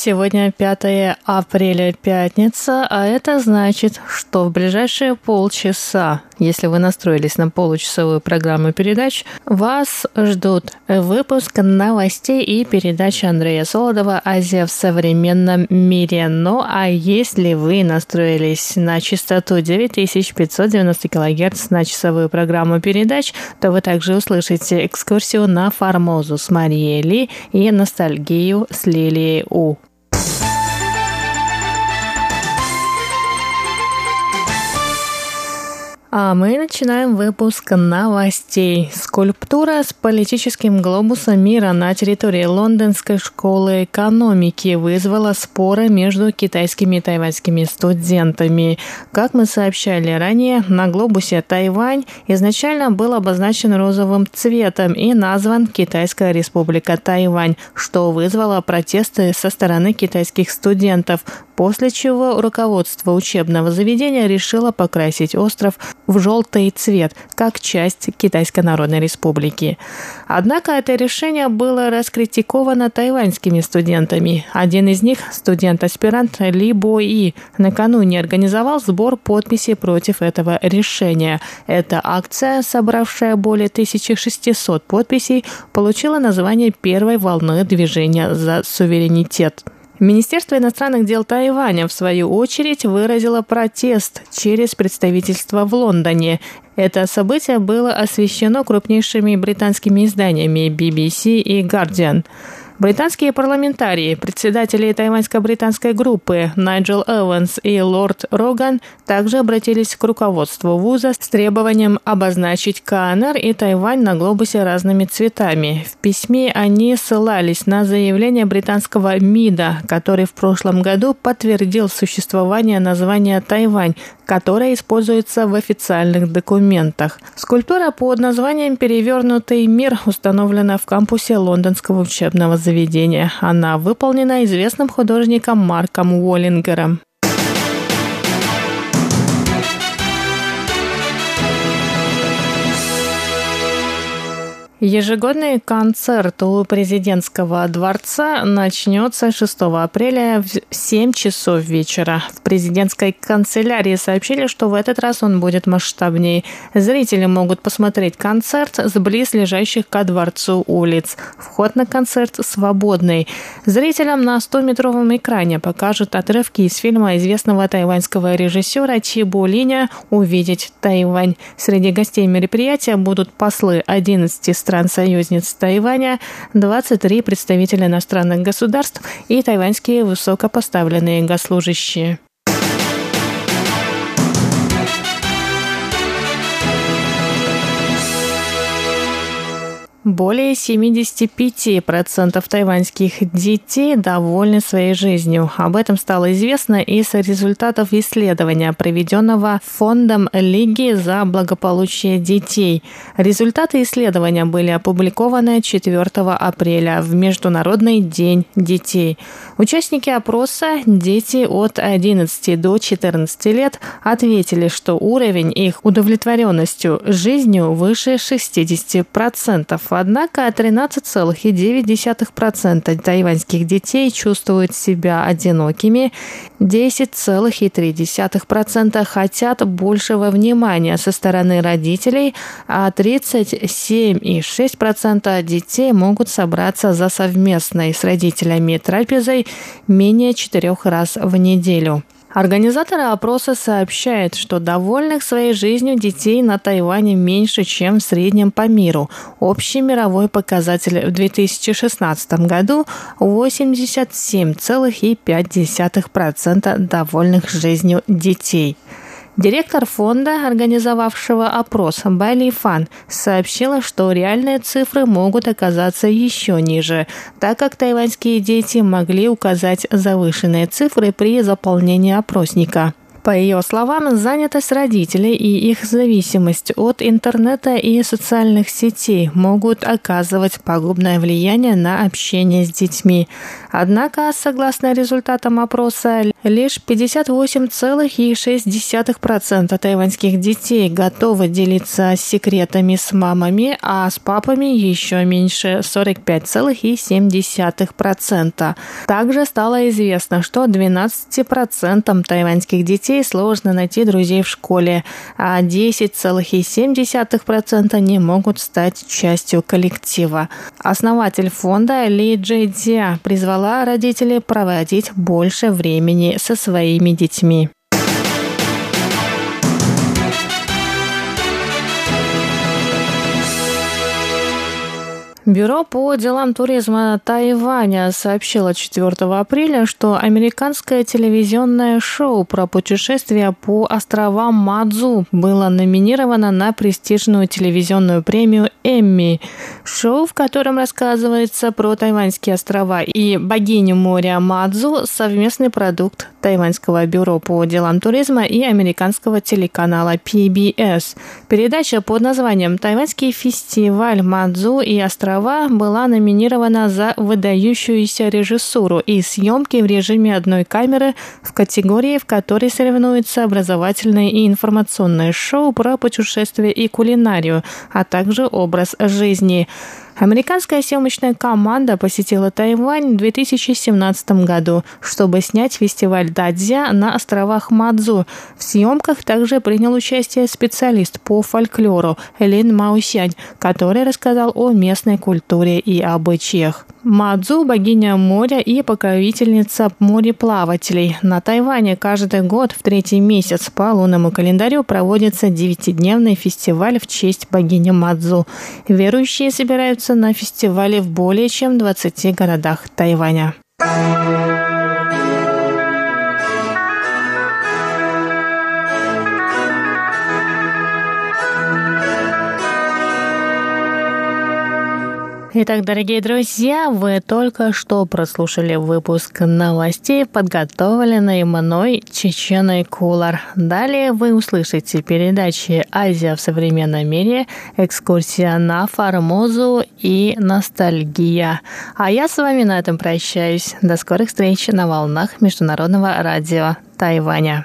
Сегодня 5 апреля, пятница, а это значит, что в ближайшие полчаса, если вы настроились на получасовую программу передач, вас ждут выпуск новостей и передача Андрея Солодова «Азия в современном мире». Ну а если вы настроились на частоту 9590 кГц на часовую программу передач, то вы также услышите экскурсию на Формозу с Марией Ли и ностальгию с Лилией У. А мы начинаем выпуск новостей. Скульптура с политическим глобусом мира на территории Лондонской школы экономики вызвала споры между китайскими и тайваньскими студентами. Как мы сообщали ранее, на глобусе Тайвань изначально был обозначен розовым цветом и назван Китайская республика Тайвань, что вызвало протесты со стороны китайских студентов, после чего руководство учебного заведения решило покрасить остров в желтый цвет, как часть Китайской Народной Республики. Однако это решение было раскритиковано тайваньскими студентами. Один из них, студент-аспирант Ли Бо И, накануне организовал сбор подписей против этого решения. Эта акция, собравшая более 1600 подписей, получила название первой волны движения за суверенитет. Министерство иностранных дел Тайваня, в свою очередь, выразило протест через представительство в Лондоне. Это событие было освещено крупнейшими британскими изданиями BBC и Guardian. Британские парламентарии, председатели тайваньско-британской группы Найджел Эванс и Лорд Роган также обратились к руководству вуза с требованием обозначить КНР и Тайвань на глобусе разными цветами. В письме они ссылались на заявление британского МИДа, который в прошлом году подтвердил существование названия Тайвань, которое используется в официальных документах. Скульптура под названием «Перевернутый мир» установлена в кампусе лондонского учебного заведения заведения. Она выполнена известным художником Марком Уоллингером. Ежегодный концерт у президентского дворца начнется 6 апреля в 7 часов вечера. В президентской канцелярии сообщили, что в этот раз он будет масштабнее. Зрители могут посмотреть концерт с близлежащих ко дворцу улиц. Вход на концерт свободный. Зрителям на 100-метровом экране покажут отрывки из фильма известного тайваньского режиссера Чибу Линя «Увидеть Тайвань». Среди гостей мероприятия будут послы 11 стран стран-союзниц Тайваня, 23 представителя иностранных государств и тайваньские высокопоставленные госслужащие. Более 75% тайваньских детей довольны своей жизнью. Об этом стало известно из результатов исследования, проведенного Фондом Лиги за благополучие детей. Результаты исследования были опубликованы 4 апреля в Международный день детей. Участники опроса, дети от 11 до 14 лет, ответили, что уровень их удовлетворенностью жизнью выше 60%, Однако 13,9% тайваньских детей чувствуют себя одинокими, 10,3% хотят большего внимания со стороны родителей, а 37,6% детей могут собраться за совместной с родителями трапезой менее четырех раз в неделю. Организаторы опроса сообщают, что довольных своей жизнью детей на Тайване меньше, чем в среднем по миру. Общий мировой показатель в 2016 году 87,5% довольных жизнью детей. Директор фонда, организовавшего опрос Байли Фан, сообщила, что реальные цифры могут оказаться еще ниже, так как тайваньские дети могли указать завышенные цифры при заполнении опросника. По ее словам, занятость родителей и их зависимость от интернета и социальных сетей могут оказывать пагубное влияние на общение с детьми. Однако, согласно результатам опроса, лишь 58,6% тайваньских детей готовы делиться секретами с мамами, а с папами еще меньше 45,7%. Также стало известно, что 12% тайваньских детей сложно найти друзей в школе, а 10,7% не могут стать частью коллектива. Основатель фонда Ли Джей Дзя призвала родителей проводить больше времени со своими детьми. Бюро по делам туризма Тайваня сообщило 4 апреля, что американское телевизионное шоу про путешествия по островам Мадзу было номинировано на престижную телевизионную премию Эмми. Шоу, в котором рассказывается про тайваньские острова и богиню моря Мадзу, совместный продукт Тайваньского бюро по делам туризма и американского телеканала PBS. Передача под названием «Тайваньский фестиваль Мадзу и острова права была номинирована за выдающуюся режиссуру и съемки в режиме одной камеры в категории, в которой соревнуются образовательное и информационное шоу про путешествия и кулинарию, а также образ жизни. Американская съемочная команда посетила Тайвань в 2017 году, чтобы снять фестиваль Дадзя на островах Мадзу. В съемках также принял участие специалист по фольклору Лин Маусянь, который рассказал о местной культуре и обычаях. Мадзу – богиня моря и покровительница мореплавателей. На Тайване каждый год в третий месяц по лунному календарю проводится девятидневный фестиваль в честь богини Мадзу. Верующие собираются на фестивале в более чем 20 городах Тайваня. Итак, дорогие друзья, вы только что прослушали выпуск новостей, подготовленный мной Чеченой Кулар. Далее вы услышите передачи «Азия в современном мире», «Экскурсия на Формозу» и «Ностальгия». А я с вами на этом прощаюсь. До скорых встреч на волнах Международного радио Тайваня.